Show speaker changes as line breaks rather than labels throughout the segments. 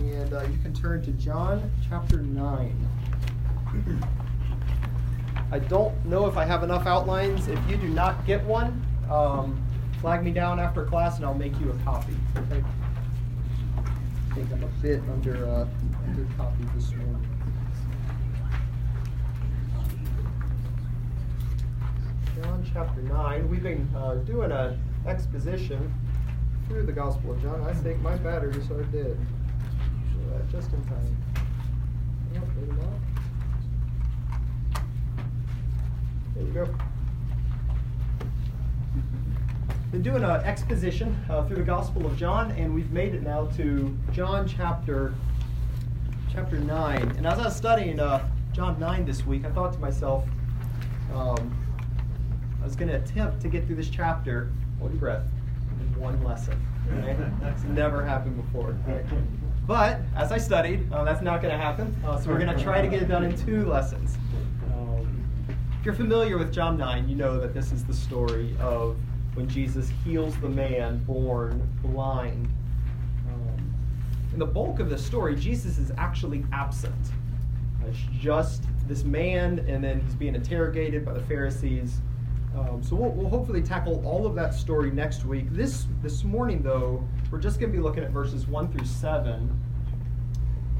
and uh, you can turn to John chapter 9. I don't know if I have enough outlines. If you do not get one, um, flag me down after class and I'll make you a copy. Okay? I think I'm a bit under, uh, under copy this morning. John chapter 9. We've been uh, doing an exposition through the Gospel of John. I think my batteries are dead. So uh, just in time. Wait a minute. There you go. Been doing an exposition uh, through the Gospel of John, and we've made it now to John chapter chapter nine. And as I was studying uh, John nine this week, I thought to myself, um, I was going to attempt to get through this chapter, hold your breath, in one lesson. Right? That's never happened before. Right? But as I studied, uh, that's not going to happen. Uh, so we're going to try to get it done in two lessons. Um, if you're familiar with John 9, you know that this is the story of when Jesus heals the man born blind. Um, in the bulk of the story, Jesus is actually absent. It's just this man, and then he's being interrogated by the Pharisees. Um, so we'll, we'll, hopefully tackle all of that story next week. This this morning, though, we're just going to be looking at verses one through seven,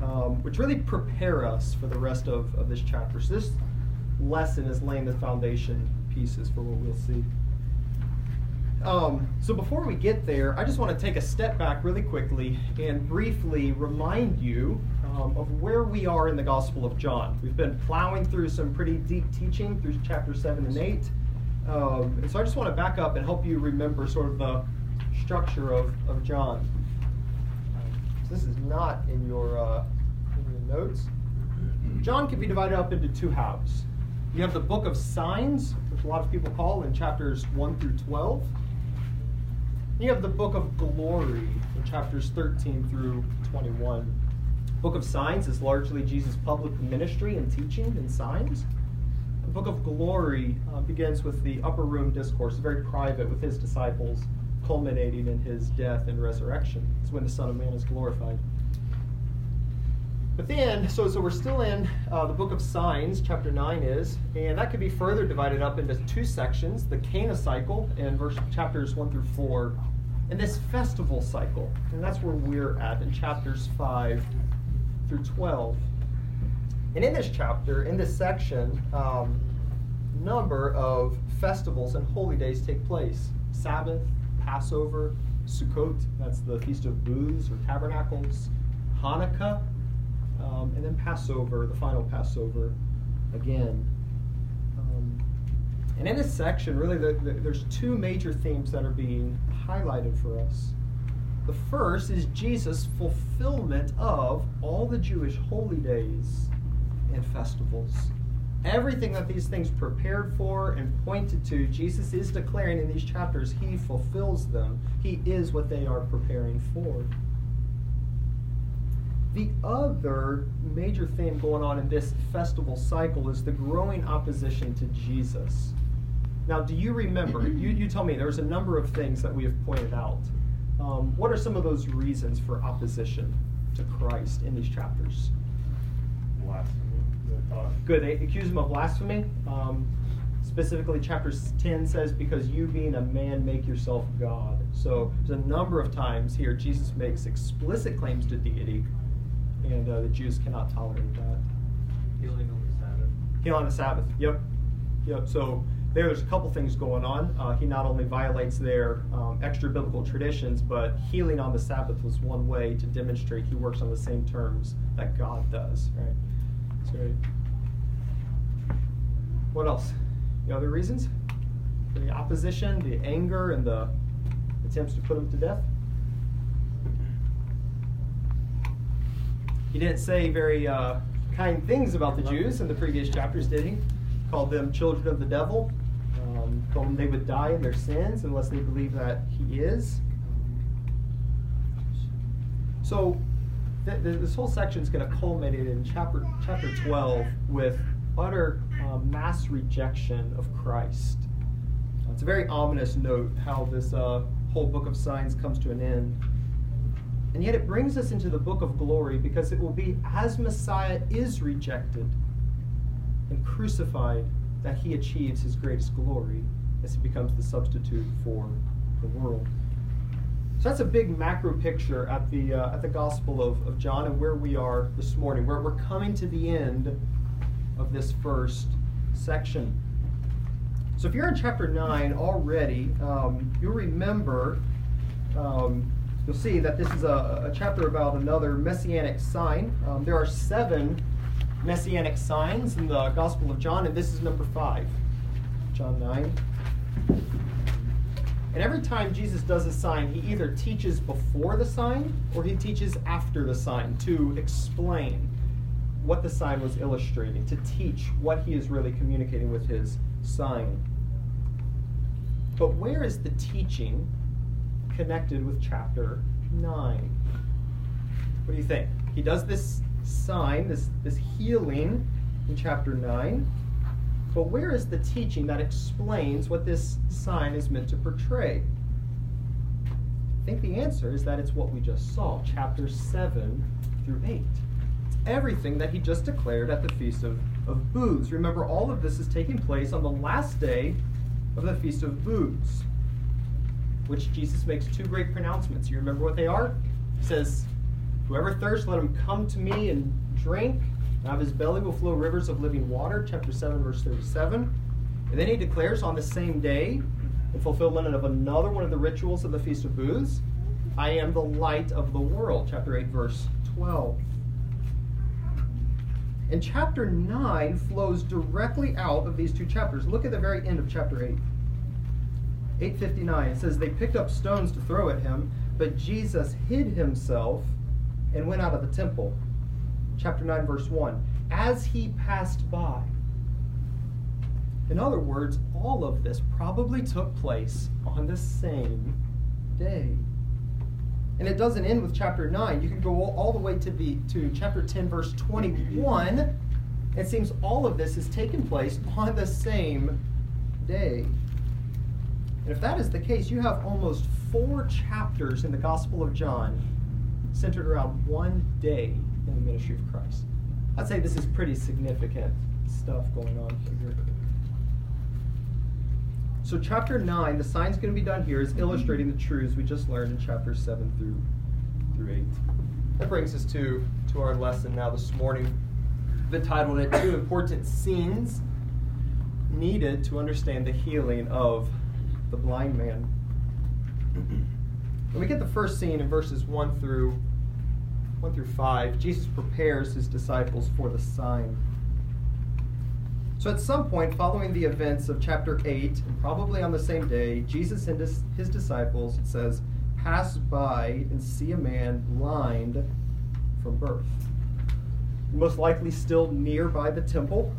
um, which really prepare us for the rest of, of this chapter. So this lesson is laying the foundation pieces for what we'll see. Um, so before we get there, I just want to take a step back really quickly and briefly remind you um, of where we are in the Gospel of John. We've been plowing through some pretty deep teaching through chapter 7 and 8. Um, and so I just want to back up and help you remember sort of the structure of, of John. So this is not in your, uh, in your notes. John can be divided up into two halves. You have the book of signs, which a lot of people call in chapters 1 through 12. You have the book of glory in chapters 13 through 21. Book of signs is largely Jesus' public ministry and teaching and signs. Book of glory uh, begins with the upper room discourse, very private with his disciples, culminating in his death and resurrection. It's when the Son of Man is glorified. But then, so, so we're still in uh, the book of signs, chapter 9 is, and that could be further divided up into two sections the Cana cycle in verse, chapters 1 through 4, and this festival cycle. And that's where we're at in chapters 5 through 12. And in this chapter, in this section, um, number of festivals and holy days take place Sabbath, Passover, Sukkot, that's the Feast of Booths or Tabernacles, Hanukkah, um, and then Passover, the final Passover again. Um, and in this section, really, the, the, there's two major themes that are being highlighted for us. The first is Jesus' fulfillment of all the Jewish holy days and festivals. Everything that these things prepared for and pointed to, Jesus is declaring in these chapters, He fulfills them. He is what they are preparing for. The other major theme going on in this festival cycle is the growing opposition to Jesus. Now, do you remember? You, you tell me, there's a number of things that we have pointed out. Um, what are some of those reasons for opposition to Christ in these chapters?
Blasphemy.
Good. They accuse him of blasphemy. Um, specifically, chapter 10 says, Because you, being a man, make yourself God. So there's a number of times here Jesus makes explicit claims to deity, and uh, the Jews cannot tolerate that.
Healing on the Sabbath.
Healing on the Sabbath. Yep. Yep. So there's a couple things going on. Uh, he not only violates their um, extra biblical traditions, but healing on the Sabbath was one way to demonstrate he works on the same terms that God does. Right. So, what else? The other reasons? The opposition, the anger, and the attempts to put him to death. He didn't say very uh, kind things about the Jews in the previous chapters, did he? Called them children of the devil. Um, told them they would die in their sins unless they believe that he is. So th- th- this whole section is going to culminate in chapter chapter 12 with utter uh, mass rejection of Christ. Uh, it's a very ominous note how this uh, whole book of signs comes to an end. And yet it brings us into the book of glory because it will be as Messiah is rejected and crucified that he achieves his greatest glory as he becomes the substitute for the world. So that's a big macro picture at the uh, at the Gospel of, of John and where we are this morning. Where we're coming to the end of this first section. So if you're in chapter nine already, um, you'll remember. Um, you'll see that this is a, a, chapter about another messianic sign. Um, there are seven messianic signs in the Gospel of John, and this is number five. John 9. And every time Jesus does a sign, he either teaches before the sign or he teaches after the sign to explain what the sign was illustrating, to teach what he is really communicating with his sign. But where is the teaching connected with chapter 9? What do you think? He does this sign, this, this healing in chapter 9. But where is the teaching that explains what this sign is meant to portray? I think the answer is that it's what we just saw, chapter 7 through 8. Everything that he just declared at the Feast of, of Booths. Remember, all of this is taking place on the last day of the Feast of Booths, which Jesus makes two great pronouncements. You remember what they are? He says, Whoever thirsts, let him come to me and drink. And out of his belly will flow rivers of living water, chapter 7, verse 37. And then he declares on the same day, in fulfillment of another one of the rituals of the Feast of Booths, I am the light of the world, chapter 8, verse 12. And chapter 9 flows directly out of these two chapters. Look at the very end of chapter 8. 859 it says they picked up stones to throw at him but jesus hid himself and went out of the temple chapter 9, verse 1, as he passed by. In other words, all of this probably took place on the same day. And it doesn't end with chapter 9. You can go all the way to the to chapter 10 verse 21. It seems all of this has taken place on the same day. And if that is the case, you have almost four chapters in the Gospel of John centered around one day in the ministry of Christ. I'd say this is pretty significant stuff going on here. So, chapter 9, the sign's going to be done here, is illustrating the truths we just learned in chapters 7 through, through 8. That brings us to, to our lesson now this morning. I've entitled it Two Important Scenes Needed to Understand the Healing of the Blind Man. When we get the first scene in verses 1 through 1 through 5, Jesus prepares his disciples for the sign. So at some point following the events of chapter 8, and probably on the same day, Jesus and his, his disciples, it says, pass by and see a man blind from birth. Most likely still nearby the temple.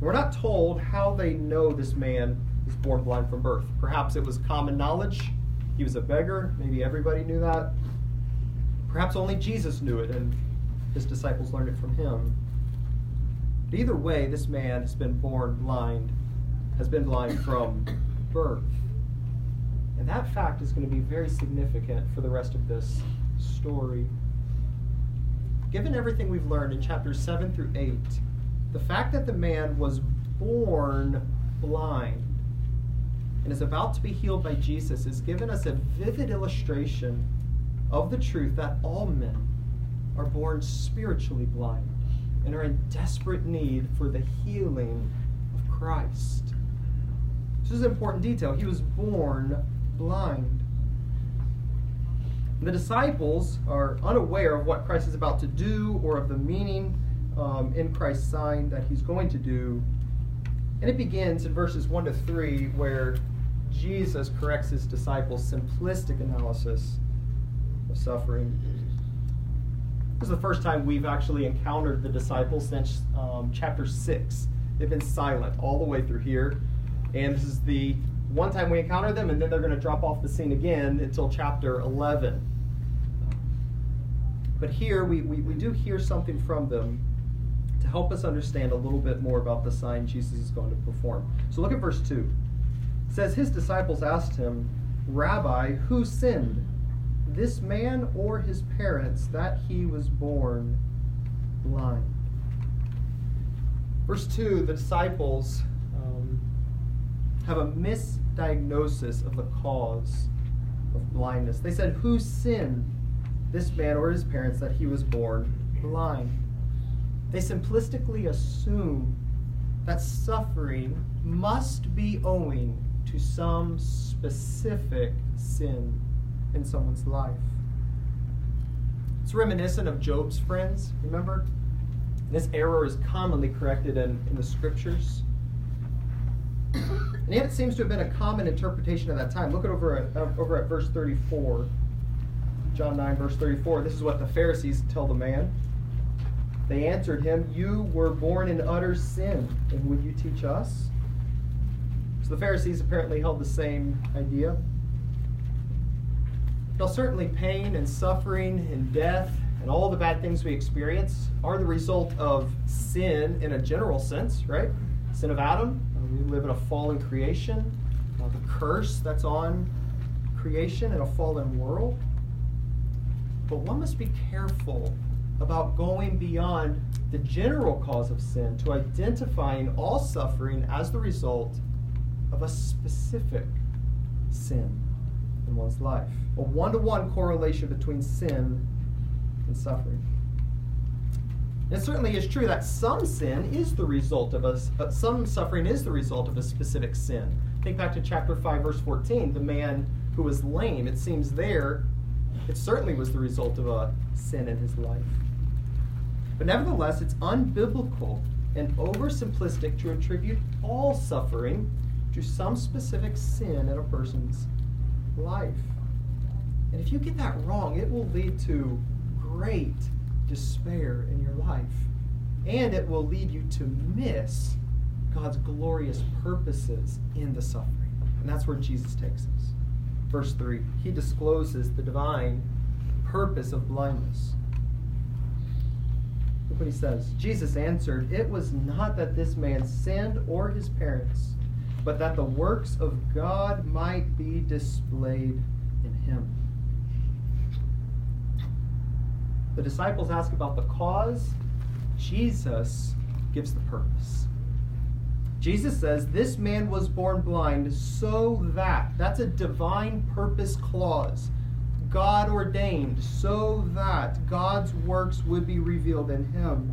We're not told how they know this man was born blind from birth. Perhaps it was common knowledge. He was a beggar. Maybe everybody knew that. Perhaps only Jesus knew it and his disciples learned it from him. But either way, this man has been born blind, has been blind from birth. And that fact is going to be very significant for the rest of this story. Given everything we've learned in chapters 7 through 8, the fact that the man was born blind and is about to be healed by Jesus has given us a vivid illustration of the truth that all men are born spiritually blind and are in desperate need for the healing of Christ. This is an important detail. He was born blind. The disciples are unaware of what Christ is about to do or of the meaning um, in Christ's sign that he's going to do. And it begins in verses 1 to 3, where Jesus corrects his disciples' simplistic analysis of suffering. This is the first time we've actually encountered the disciples since um, chapter 6. They've been silent all the way through here. And this is the one time we encounter them, and then they're going to drop off the scene again until chapter 11. But here we, we, we do hear something from them to help us understand a little bit more about the sign Jesus is going to perform. So look at verse 2. It says, His disciples asked him, Rabbi, who sinned? This man or his parents that he was born blind. Verse 2 the disciples um, have a misdiagnosis of the cause of blindness. They said, Who sinned, this man or his parents, that he was born blind? They simplistically assume that suffering must be owing to some specific sin in someone's life. It's reminiscent of Job's friends, remember? This error is commonly corrected in, in the scriptures. And yet it seems to have been a common interpretation at that time. Look at over at, uh, over at verse 34. John 9, verse 34. This is what the Pharisees tell the man. They answered him, You were born in utter sin, and would you teach us? So the Pharisees apparently held the same idea. Now, certainly, pain and suffering and death and all the bad things we experience are the result of sin in a general sense, right? Sin of Adam. We live in a fallen creation. Uh, the curse that's on creation in a fallen world. But one must be careful about going beyond the general cause of sin to identifying all suffering as the result of a specific sin in one's life. A one to one correlation between sin and suffering. And it certainly is true that some sin is the result of us, uh, some suffering is the result of a specific sin. Think back to chapter 5, verse 14, the man who was lame. It seems there, it certainly was the result of a sin in his life. But nevertheless, it's unbiblical and oversimplistic to attribute all suffering to some specific sin in a person's life. And if you get that wrong, it will lead to great despair in your life. And it will lead you to miss God's glorious purposes in the suffering. And that's where Jesus takes us. Verse 3 He discloses the divine purpose of blindness. Look what he says. Jesus answered, It was not that this man sinned or his parents, but that the works of God might be displayed in him. The disciples ask about the cause. Jesus gives the purpose. Jesus says, This man was born blind so that, that's a divine purpose clause. God ordained so that God's works would be revealed in him.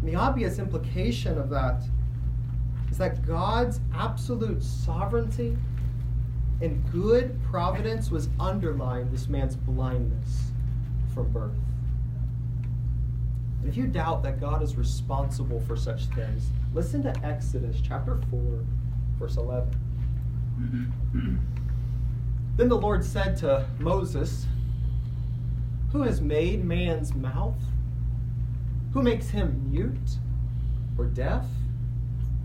And the obvious implication of that is that God's absolute sovereignty and good providence was underlying this man's blindness from birth. And if you doubt that God is responsible for such things, listen to Exodus chapter 4, verse 11. then the Lord said to Moses, Who has made man's mouth? Who makes him mute or deaf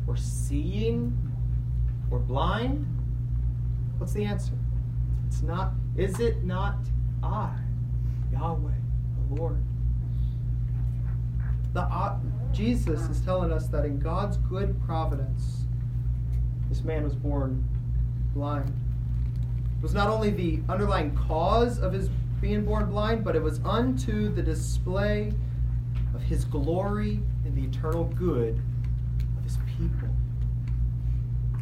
or seeing or blind? What's the answer? It's not, is it not I? Yahweh, the Lord. The, uh, Jesus is telling us that in God's good providence, this man was born blind. It was not only the underlying cause of his being born blind, but it was unto the display of his glory and the eternal good people.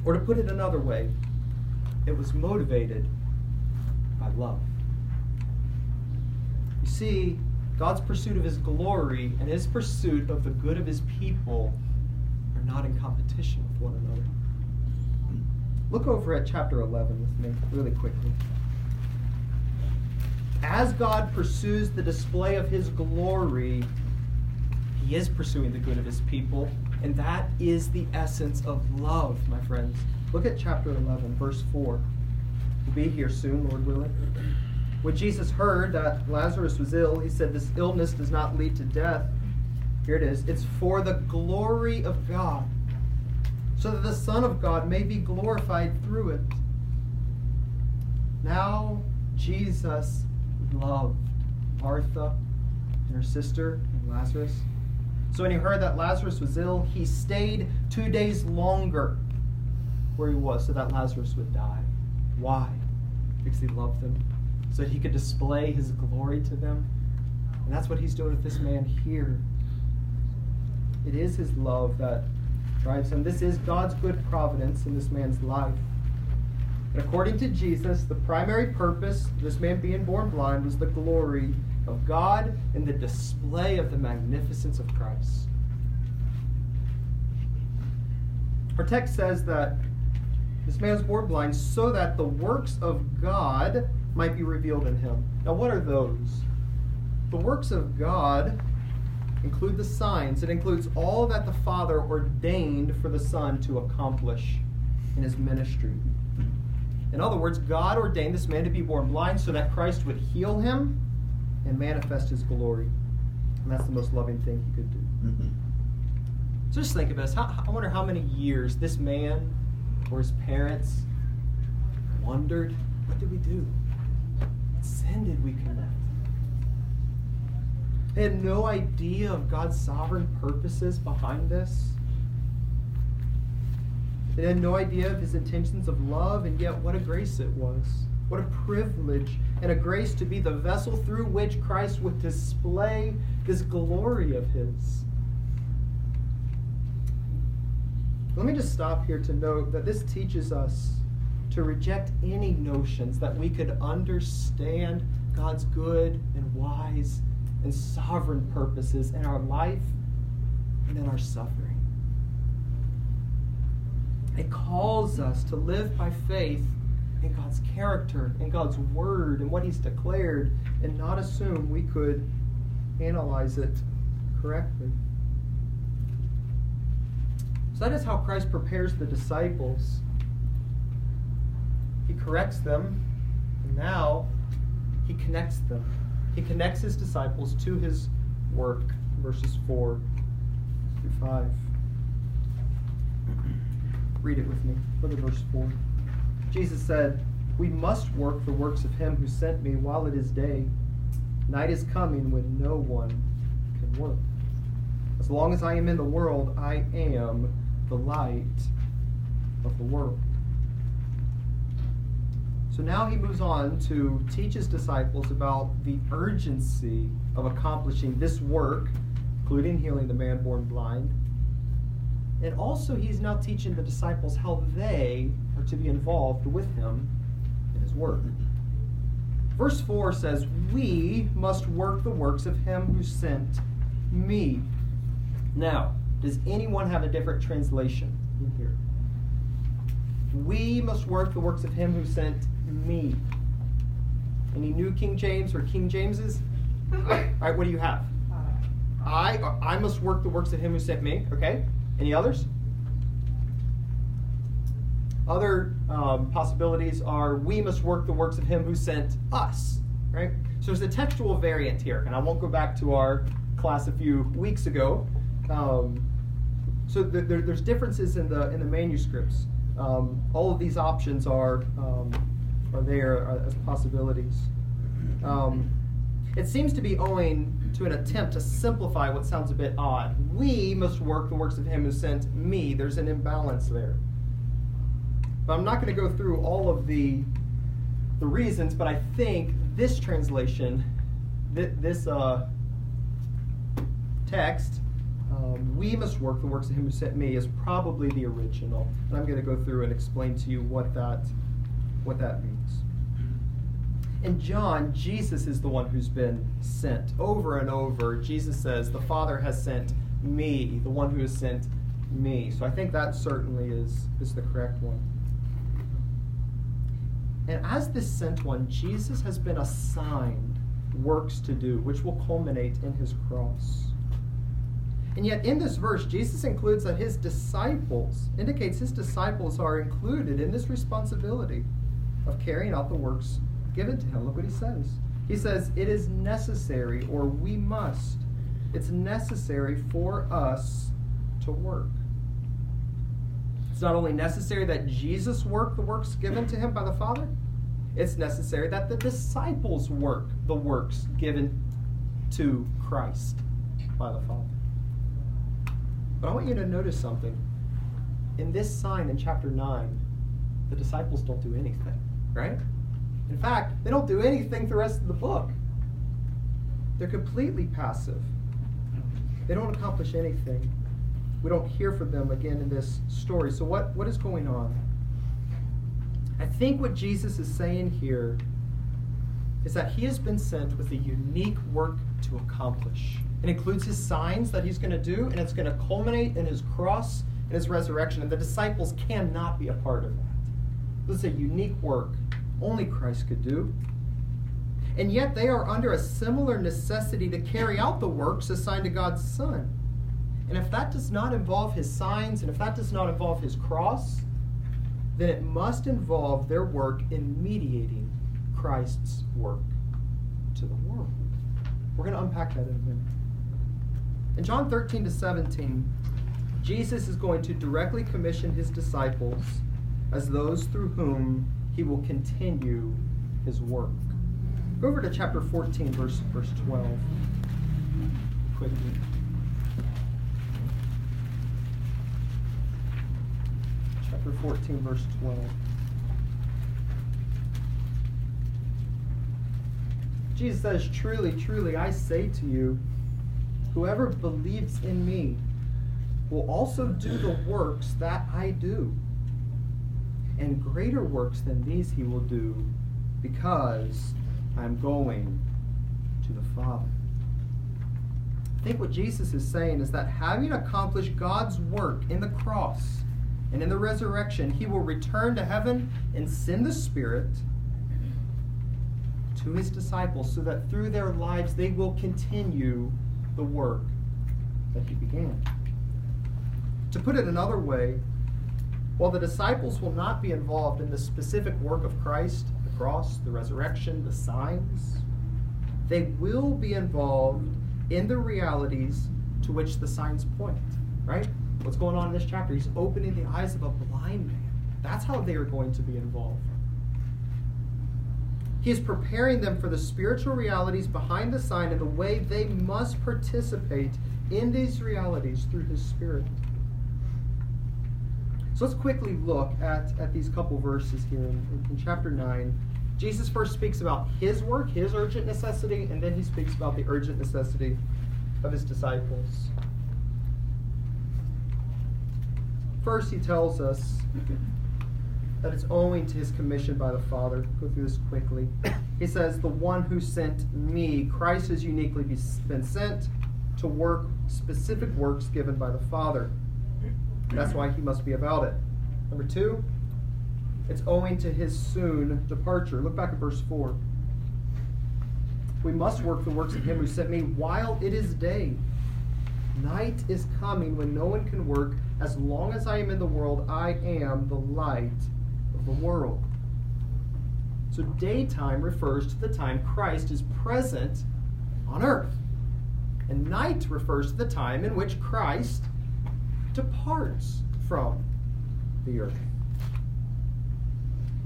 Or to put it another way, it was motivated by love. You see, God's pursuit of his glory and his pursuit of the good of his people are not in competition with one another. Look over at chapter 11 with me, really quickly. As God pursues the display of his glory, he is pursuing the good of his people, and that is the essence of love, my friends. Look at chapter 11, verse 4. We'll be here soon, Lord willing. When Jesus heard that Lazarus was ill, he said, This illness does not lead to death. Here it is. It's for the glory of God, so that the Son of God may be glorified through it. Now, Jesus loved Martha and her sister and Lazarus. So when he heard that Lazarus was ill, he stayed two days longer where he was so that Lazarus would die. Why? Because he loved them so that he could display his glory to them. And that's what he's doing with this man here. It is his love that drives him. This is God's good providence in this man's life. And according to Jesus, the primary purpose of this man being born blind was the glory of God and the display of the magnificence of Christ. Our text says that this man was born blind so that the works of God might be revealed in him. Now, what are those? The works of God include the signs. It includes all that the Father ordained for the Son to accomplish in his ministry. In other words, God ordained this man to be born blind so that Christ would heal him and manifest his glory. And that's the most loving thing he could do. Mm-hmm. So just think of this. How, I wonder how many years this man or his parents wondered, what did we do? What sin did we commit? They had no idea of God's sovereign purposes behind this. They had no idea of his intentions of love, and yet what a grace it was. What a privilege and a grace to be the vessel through which Christ would display this glory of his. Let me just stop here to note that this teaches us to reject any notions that we could understand God's good and wise and sovereign purposes in our life and in our suffering. It calls us to live by faith in God's character, in God's word, and what He's declared, and not assume we could analyze it correctly. So that is how Christ prepares the disciples. He corrects them, and now he connects them. He connects his disciples to his work, verses 4 through 5. Read it with me. Look at verse 4. Jesus said, We must work the works of him who sent me while it is day. Night is coming when no one can work. As long as I am in the world, I am the light of the world. So now he moves on to teach his disciples about the urgency of accomplishing this work, including healing the man born blind. And also, he's now teaching the disciples how they are to be involved with him in his work. Verse 4 says, We must work the works of him who sent me. Now, does anyone have a different translation in here? We must work the works of him who sent me. Any new King James or King Jameses? All right, what do you have? Uh, I I must work the works of him who sent me. Okay. Any others? Other um, possibilities are we must work the works of him who sent us. Right. So there's a textual variant here, and I won't go back to our class a few weeks ago. Um, so there, there's differences in the in the manuscripts. Um, all of these options are um, are there uh, as possibilities. It seems to be owing to an attempt to simplify what sounds a bit odd. We must work the works of Him who sent me. There's an imbalance there. But I'm not going to go through all of the the reasons, but I think this translation, th- this uh, text, um, we must work the works of him who sent me is probably the original. And I'm going to go through and explain to you what that, what that means. In John, Jesus is the one who's been sent. Over and over, Jesus says, The Father has sent me, the one who has sent me. So I think that certainly is, is the correct one. And as this sent one, Jesus has been assigned works to do, which will culminate in his cross. And yet, in this verse, Jesus includes that his disciples, indicates his disciples are included in this responsibility of carrying out the works given to him. Look what he says. He says, It is necessary, or we must. It's necessary for us to work. It's not only necessary that Jesus work the works given to him by the Father, it's necessary that the disciples work the works given to Christ by the Father. But I want you to notice something. In this sign in chapter 9, the disciples don't do anything, right? In fact, they don't do anything the rest of the book. They're completely passive. They don't accomplish anything. We don't hear from them again in this story. So, what, what is going on? I think what Jesus is saying here is that he has been sent with a unique work to accomplish. It includes his signs that he's going to do, and it's going to culminate in his cross and his resurrection. And the disciples cannot be a part of that. This is a unique work only Christ could do. And yet they are under a similar necessity to carry out the works assigned to God's Son. And if that does not involve his signs, and if that does not involve his cross, then it must involve their work in mediating Christ's work to the world. We're going to unpack that in a minute. In John 13 to 17, Jesus is going to directly commission his disciples as those through whom he will continue his work. Go over to chapter 14, verse, verse 12. Quickly. Chapter 14, verse 12. Jesus says, Truly, truly, I say to you, whoever believes in me will also do the works that I do and greater works than these he will do because I'm going to the Father. I think what Jesus is saying is that having accomplished God's work in the cross and in the resurrection, he will return to heaven and send the Spirit to his disciples so that through their lives they will continue the work that he began. To put it another way, while the disciples will not be involved in the specific work of Christ, the cross, the resurrection, the signs, they will be involved in the realities to which the signs point, right? What's going on in this chapter? He's opening the eyes of a blind man. That's how they are going to be involved. He is preparing them for the spiritual realities behind the sign and the way they must participate in these realities through his Spirit. So let's quickly look at, at these couple verses here in, in, chapter 9. Jesus first speaks about his work, his urgent necessity, and then he speaks about the urgent necessity of his disciples. First, he tells us that it's owing to his commission by the Father. Go through this quickly. He says, The one who sent me, Christ has uniquely been sent to work specific works given by the Father. That's why he must be about it. Number two, it's owing to his soon departure. Look back at verse 4. We must work the works of him who sent me while it is day. Night is coming when no one can work. As long as I am in the world, I am the light of the world. So, daytime refers to the time Christ is present on earth. And night refers to the time in which Christ departs from the earth.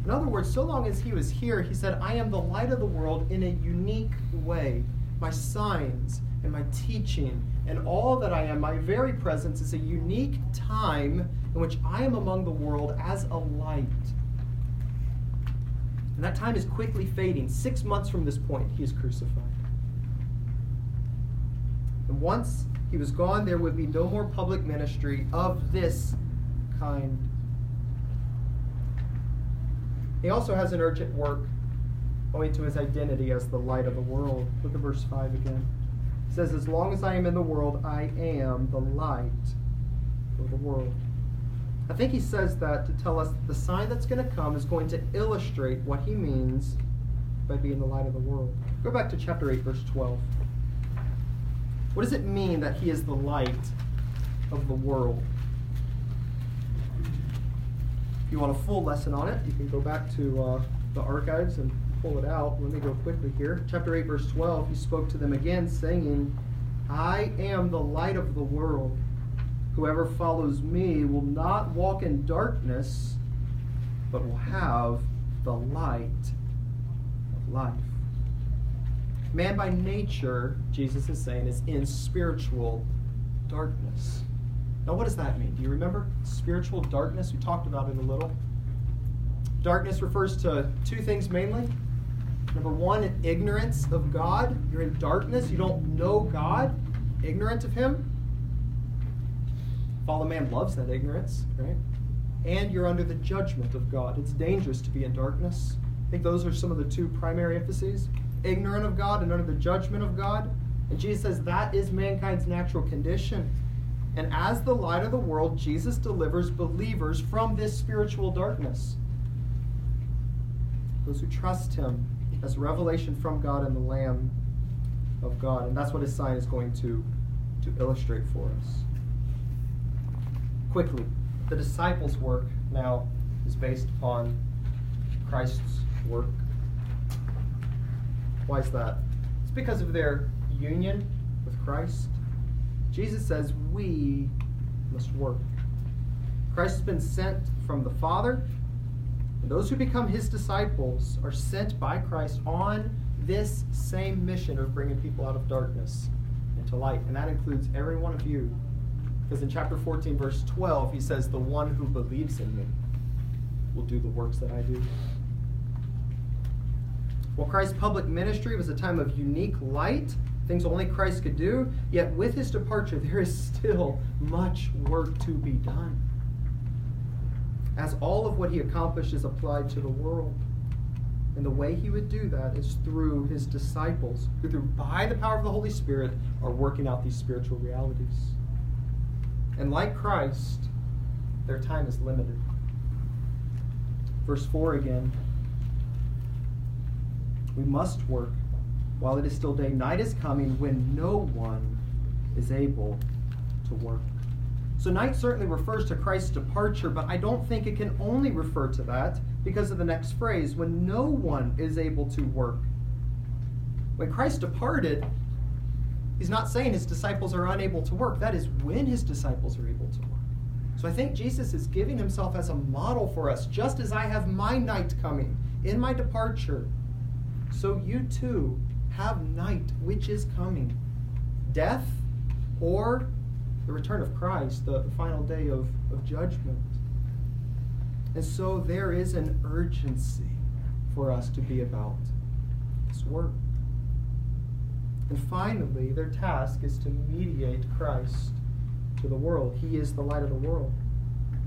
In other words, so long as he was here, he said, I am the light of the world in a unique way. My signs and my teaching and all that I am, my very presence is a unique time in which I am among the world as a light. And that time is quickly fading. Six months from this point, he is crucified. And once he was gone, there would be no more public ministry of this kind. He also has an urgent work owing to his identity as the light of the world. Look at verse 5 again. Says, As long as I am in the world, I am the light of the world. I think he says that to tell us that the sign that's going to come is going to illustrate what he means by being the light of the world. Go back to chapter 8, verse 12. What does it mean that he is the light of the world? If you want a full lesson on it, you can go back to uh, the archives and pull it out. Let me go quickly here. Chapter 8, verse 12, he spoke to them again, saying, I am the light of the world. Whoever follows me will not walk in darkness, but will have the light of life. Man by nature, Jesus is saying, is in spiritual darkness. Now, what does that mean? Do you remember? Spiritual darkness? We talked about it a little. Darkness refers to two things mainly Number one, ignorance of God. You're in darkness. You don't know God, ignorant of Him. Fallen man loves that ignorance, right? And you're under the judgment of God. It's dangerous to be in darkness. I think those are some of the two primary emphases ignorant of God and under the judgment of God. And Jesus says that is mankind's natural condition. And as the light of the world, Jesus delivers believers from this spiritual darkness. Those who trust him as revelation from God and the Lamb of God. And that's what his sign is going to, to illustrate for us. Quickly, the disciples' work now is based upon Christ's work. Why is that? It's because of their union with Christ. Jesus says we must work. Christ has been sent from the Father, and those who become his disciples are sent by Christ on this same mission of bringing people out of darkness into light. And that includes every one of you. Because in chapter 14, verse 12, he says, The one who believes in me will do the works that I do. While Christ's public ministry was a time of unique light, things only Christ could do, yet with his departure, there is still much work to be done. As all of what he accomplished is applied to the world. And the way he would do that is through his disciples, who, through by the power of the Holy Spirit, are working out these spiritual realities. And like Christ, their time is limited. Verse 4 again. We must work while it is still day. Night is coming when no one is able to work. So, night certainly refers to Christ's departure, but I don't think it can only refer to that because of the next phrase when no one is able to work. When Christ departed, he's not saying his disciples are unable to work. That is when his disciples are able to work. So, I think Jesus is giving himself as a model for us. Just as I have my night coming in my departure, so you too have night which is coming. Death or the return of Christ, the, the final day of, of judgment. And so there is an urgency for us to be about this work. And finally, their task is to mediate Christ to the world. He is the light of the world.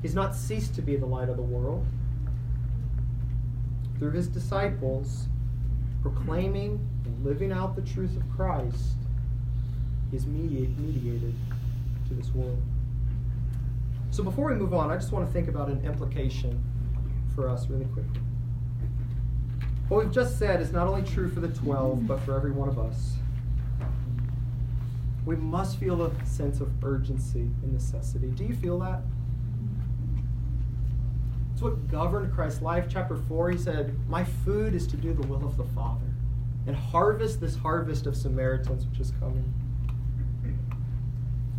He's not ceased to be the light of the world. Through his disciples, proclaiming and living out the truth of Christ, is mediated to this world. So before we move on, I just want to think about an implication for us really quickly. What we've just said is not only true for the 12, but for every one of us. We must feel a sense of urgency and necessity. Do you feel that? It's what governed Christ's life. Chapter 4, he said, My food is to do the will of the Father and harvest this harvest of Samaritans which is coming.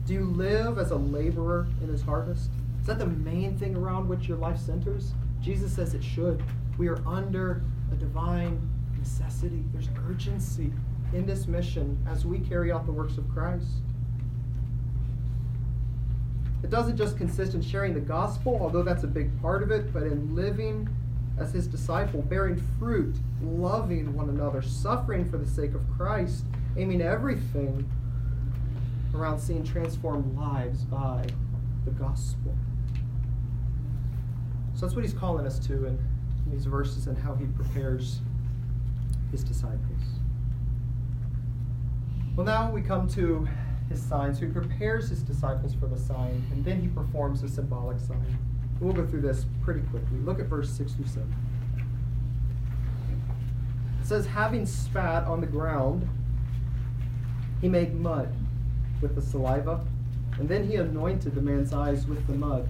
Do you live as a laborer in his harvest? Is that the main thing around which your life centers? Jesus says it should. We are under a divine necessity. There's urgency in this mission as we carry out the works of Christ. It doesn't just consist in sharing the gospel, although that's a big part of it, but in living as his disciple, bearing fruit, loving one another, suffering for the sake of Christ, aiming everything around seeing transformed lives by the gospel. So that's what he's calling us to in, these verses and how he prepares his disciples. Well, now we come to his sign. So he prepares his disciples for the sign, and then he performs a symbolic sign. We'll go through this pretty quickly. Look at verse 6 through 7. It says, Having spat on the ground, he made mud with the saliva, and then he anointed the man's eyes with the mud,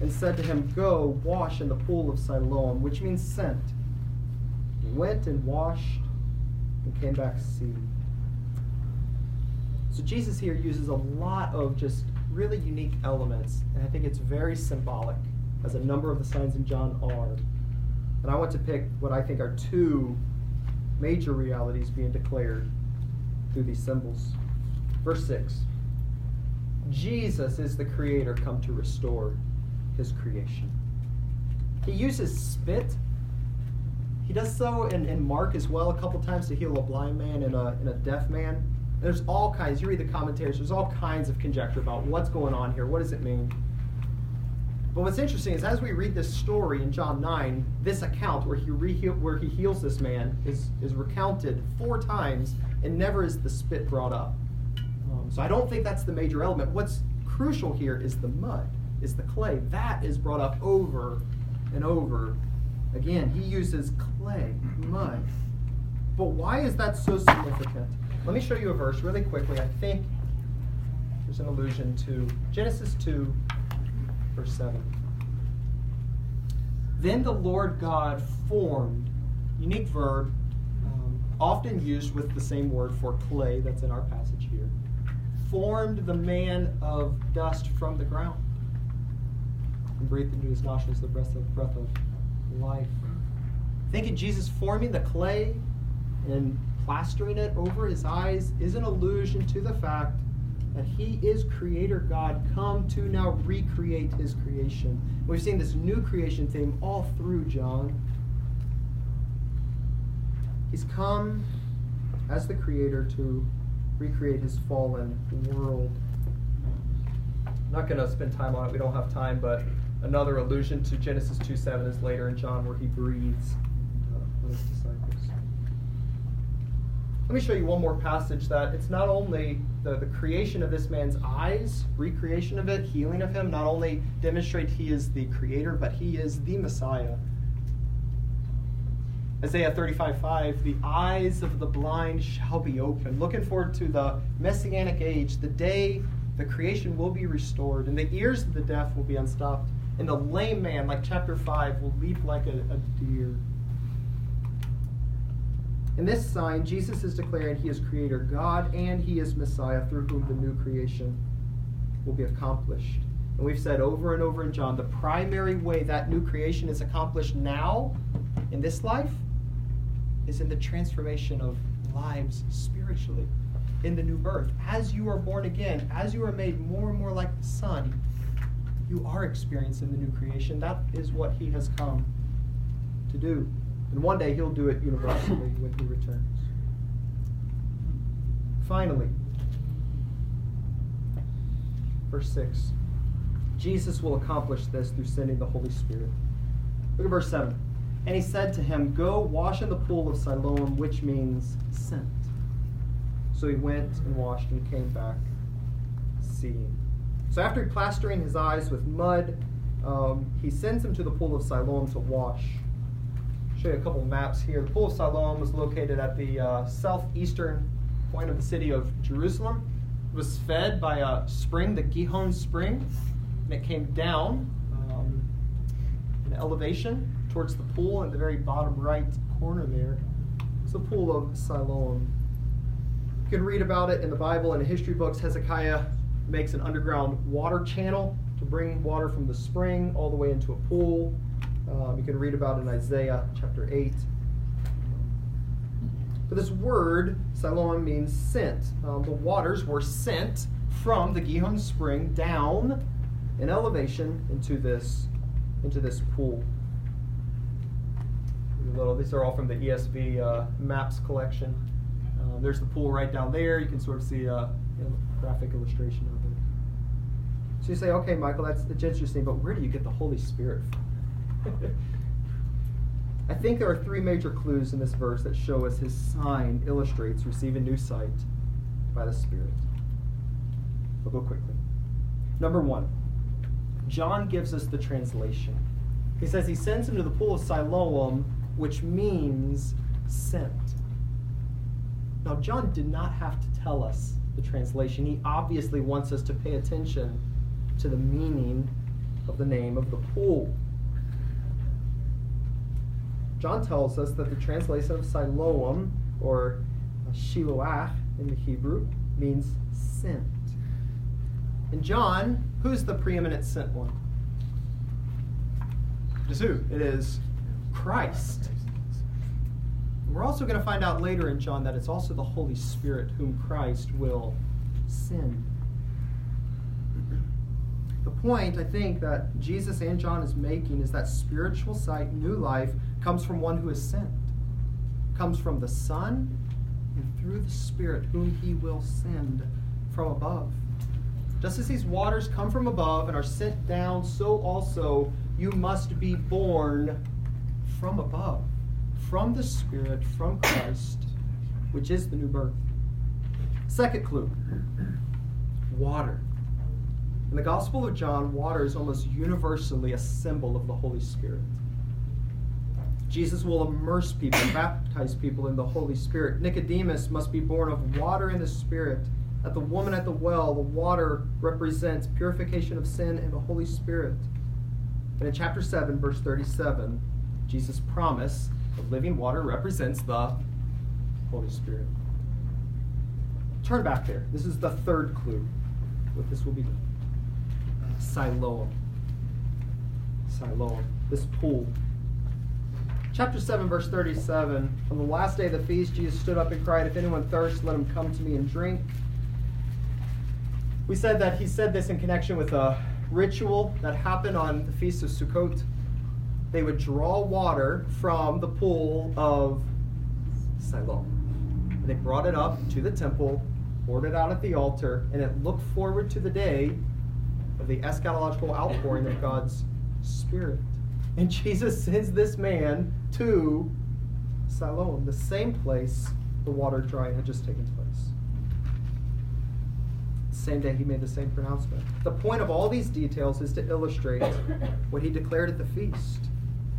and said to him, Go wash in the pool of Siloam, which means sent. He went and washed and came back seeing. So Jesus here uses a lot of just really unique elements, and I think it's very symbolic, as a number of the signs in John are. And I want to pick what I think are two major realities being declared through these symbols. Verse 6 Jesus is the creator come to restore his creation. He uses spit, he does so in, in Mark as well a couple times to heal a blind man and a, and a deaf man. There's all kinds, you read the commentaries, there's all kinds of conjecture about what's going on here. What does it mean? But what's interesting is as we read this story in John 9, this account where he, re- where he heals this man is, is recounted four times and never is the spit brought up. Um, so I don't think that's the major element. What's crucial here is the mud, is the clay. That is brought up over and over again. He uses clay, mud. But why is that so significant? Let me show you a verse really quickly. I think there's an allusion to Genesis 2, verse 7. Then the Lord God formed, unique verb, um, often used with the same word for clay that's in our passage here, formed the man of dust from the ground and breathed into his nostrils the breath of, breath of life. Thinking Jesus forming the clay and plastering it over his eyes is an allusion to the fact that he is creator God come to now recreate his creation. We've seen this new creation theme all through John. He's come as the creator to recreate his fallen world. I'm not going to spend time on it, we don't have time, but another allusion to Genesis 2 7 is later in John where he breathes uh, on his disciples. Let me show you one more passage that it's not only the, the creation of this man's eyes, recreation of it, healing of him, not only demonstrate he is the creator, but he is the Messiah. Isaiah 35 5, the eyes of the blind shall be opened. Looking forward to the messianic age, the day the creation will be restored, and the ears of the deaf will be unstopped, and the lame man, like chapter 5, will leap like a, a deer. In this sign, Jesus is declaring he is Creator God and he is Messiah through whom the new creation will be accomplished. And we've said over and over in John the primary way that new creation is accomplished now in this life is in the transformation of lives spiritually, in the new birth. As you are born again, as you are made more and more like the Son, you are experiencing the new creation. That is what he has come to do. And one day he'll do it universally when he returns. Finally, verse 6. Jesus will accomplish this through sending the Holy Spirit. Look at verse 7. And he said to him, Go wash in the pool of Siloam, which means sent. So he went and washed and came back seeing. So after plastering his eyes with mud, um, he sends him to the pool of Siloam to wash show you a couple maps here. The Pool of Siloam was located at the uh, southeastern point of the city of Jerusalem. It was fed by a spring, the Gihon Spring, and it came down um, in elevation towards the pool in the very bottom right corner there. It's the Pool of Siloam. You can read about it in the Bible and history books. Hezekiah makes an underground water channel to bring water from the spring all the way into a pool. Um, you can read about it in Isaiah chapter 8. But this word, Siloam, means sent. Um, the waters were sent from the Gihon spring down in elevation into this, into this pool. Little, these are all from the ESV uh, maps collection. Um, there's the pool right down there. You can sort of see a you know, graphic illustration of it. So you say, okay, Michael, that's, that's interesting, but where do you get the Holy Spirit from? I think there are three major clues in this verse that show us his sign illustrates receiving new sight by the Spirit. We'll go quickly. Number one, John gives us the translation. He says he sends him to the pool of Siloam, which means sent. Now, John did not have to tell us the translation. He obviously wants us to pay attention to the meaning of the name of the pool. John tells us that the translation of Siloam, or Shiloach in the Hebrew, means sent. And John, who's the preeminent sent one? It is who? It is Christ. We're also going to find out later in John that it's also the Holy Spirit whom Christ will send. The point, I think, that Jesus and John is making is that spiritual sight, new life, comes from one who is sent. comes from the Son and through the Spirit, whom he will send from above. Just as these waters come from above and are sent down, so also you must be born from above, from the Spirit, from Christ, which is the new birth. Second clue water. In the Gospel of John, water is almost universally a symbol of the Holy Spirit. Jesus will immerse people, baptize people in the Holy Spirit. Nicodemus must be born of water and the Spirit. At the woman at the well, the water represents purification of sin and the Holy Spirit. And in chapter 7, verse 37, Jesus' promise of living water represents the Holy Spirit. Turn back there. This is the third clue. What this will be. Siloam. Siloam. This pool. Chapter 7, verse 37. On the last day of the feast, Jesus stood up and cried, If anyone thirsts, let him come to me and drink. We said that he said this in connection with a ritual that happened on the Feast of Sukkot. They would draw water from the pool of Siloam. And they brought it up to the temple, poured it out at the altar, and it looked forward to the day of the eschatological outpouring of God's Spirit. And Jesus sends this man to Siloam, the same place the water drying had just taken place. Same day he made the same pronouncement. The point of all these details is to illustrate what he declared at the feast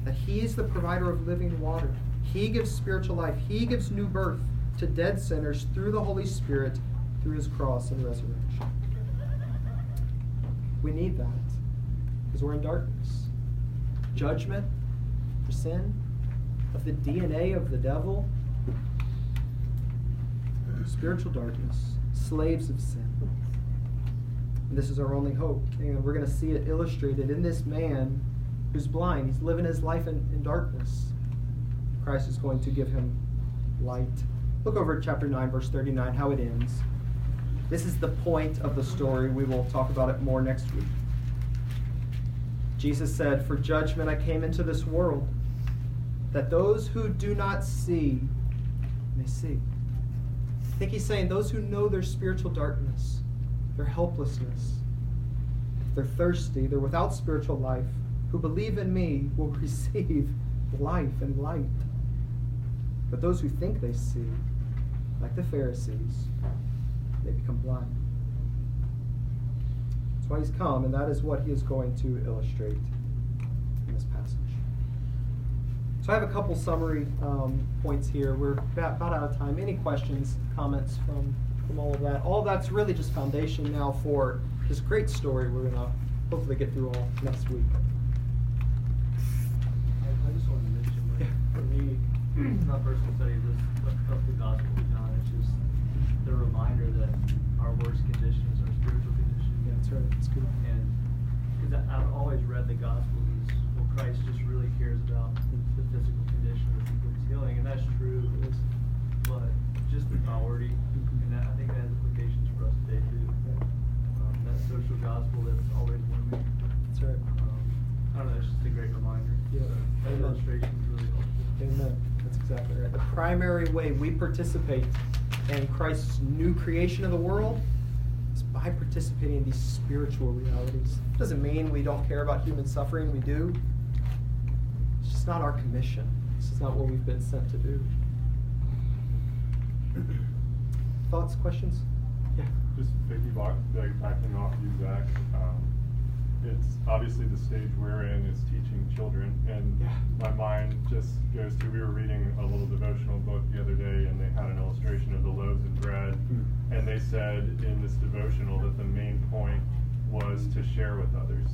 that he is the provider of living water. He gives spiritual life, he gives new birth to dead sinners through the Holy Spirit, through his cross and resurrection. We need that because we're in darkness. Judgment for sin, of the DNA of the devil, spiritual darkness, slaves of sin. And this is our only hope. And we're going to see it illustrated in this man who's blind. He's living his life in, in darkness. Christ is going to give him light. Look over at chapter 9, verse 39, how it ends. This is the point of the story. We will talk about it more next week. Jesus said, For judgment I came into this world, that those who do not see may see. I think he's saying those who know their spiritual darkness, their helplessness, they're thirsty, they're without spiritual life, who believe in me will receive life and light. But those who think they see, like the Pharisees, they become blind. That's why he's come, and that is what he is going to illustrate in this passage. So I have a couple summary um, points here. We're about, about out of time. Any questions, comments from, from all of that? All of that's really just foundation now for this great story we're going to hopefully get through all next week.
I just wanted to mention, like, for me, my personal study of this, of the Gospel of John, it's just the reminder that our worst condition is our spiritual condition.
Yeah, that's right. That's good.
And, because I've always read the Gospels as, well, Christ just really cares about physical condition of the people he's healing, and that's true. But just the priority, and that, I think that has implications for us today too. Um, that social gospel that's always looming.
That's right.
Um, I don't know, it's just a great reminder.
Yeah.
So, That
Amen.
illustration is really helpful.
Amen. That's exactly right. The primary way we participate in Christ's new creation of the world is by participating in these spiritual realities. It Doesn't mean we don't care about human suffering, we do. It's not our commission. This is not what we've been sent to do. Thoughts, questions? Yeah.
Just piggyback, like, backing off you, Zach, um, it's obviously the stage we're in is teaching children, and
Yeah.
my mind just goes to, we were reading a little devotional book the other day, and they had an illustration of the loaves and bread,
Hmm.
and they said in this devotional that the main point was to share with others.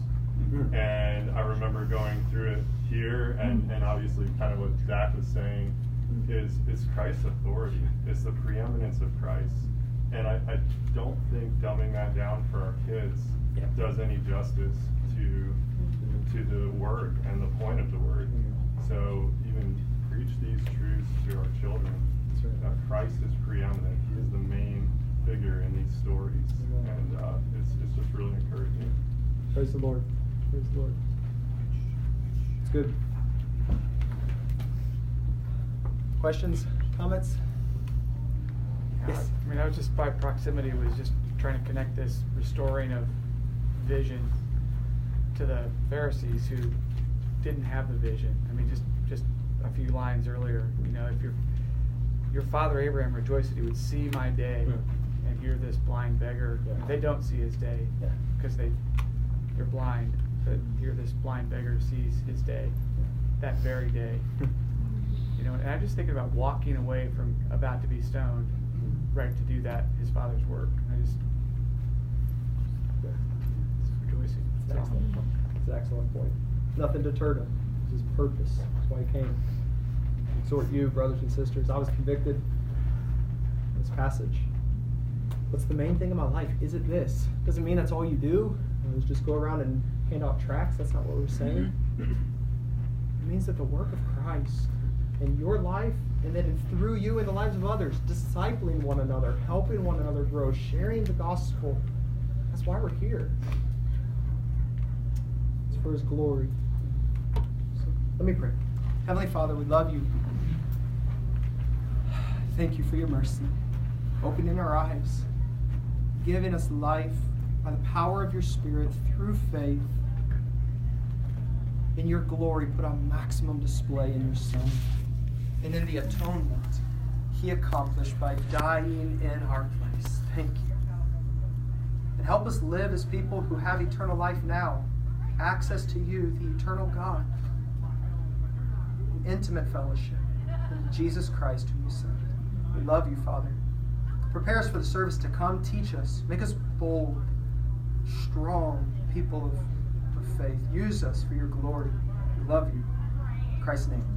Hmm.
And I remember going through it here, and, and obviously kind of what Zach was saying is, is Christ's authority. It's the preeminence of Christ. And I, I don't think dumbing that down for our kids
Yeah.
does any justice to, to the word and the point of the word.
Yeah.
So even preach these truths to our children.
Right.
That Christ is preeminent. He is the main figure in these stories. And uh, it's, it's just really encouraging.
Praise the Lord. Praise the Lord. It's good. Questions? Comments?
Yeah,
Yes.
I mean, I was just by proximity was just trying to connect this restoring of vision to the Pharisees who didn't have the vision. I mean, just just a few lines earlier, you know, if your your father Abraham rejoiced that he would see my day
Yeah.
and hear this blind beggar.
Yeah.
They don't see his day because they they're blind, but here this blind beggar sees his day that very day. You know, and I'm just thinking about walking away from about to be stoned, right, to do that, his father's work. I just, it's rejoicing.
It's an excellent point. It's an excellent point. Nothing deterred him. His purpose. That's why he came. I exhort you, brothers and sisters. I was convicted in this passage. What's the main thing in my life? Is it this? Doesn't mean that's all you do. Is just go around and hand out tracts. That's not what we're saying. Mm-hmm. It means that the work of Christ in your life and then through you in the lives of others, discipling one another, helping one another grow, sharing the gospel. That's why we're here. It's for his glory. So, let me pray. Heavenly Father, we love you. Thank you for your mercy, opening our eyes, giving us life by the power of your Spirit through faith. In your glory, put on maximum display in your Son and in the atonement he accomplished by dying in our place. Thank you. And help us live as people who have eternal life now, access to you, the eternal God, intimate fellowship in Jesus Christ, whom you sent. We love you, Father. Prepare us for the service to come. Teach us. Make us bold, strong people of, faith. Use us for your glory. We love you. In Christ's name.